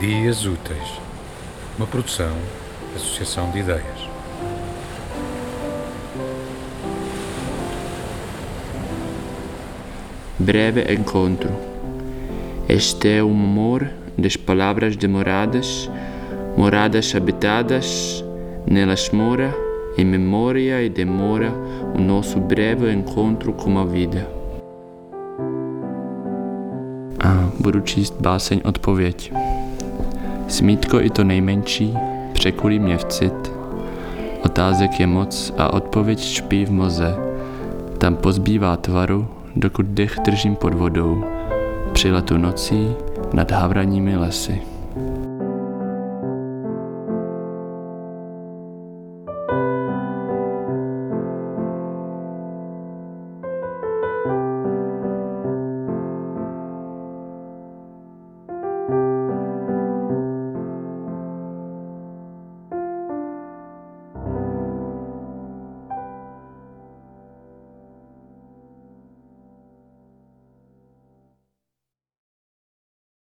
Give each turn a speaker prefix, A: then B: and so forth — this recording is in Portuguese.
A: Dias Úteis, uma produção, associação de ideias.
B: Breve encontro. Este é o amor das palavras demoradas, moradas habitadas, nelas mora, em memória e demora, o nosso breve encontro com a vida. A budu číst báseň Odpověď. Smítko i to nejmenší překulí mě v cit. Otázek je moc a odpověď špí v moze. Tam pozbývá tvaru, dokud dech držím pod vodou. Při letu nocí nad havraními lesy.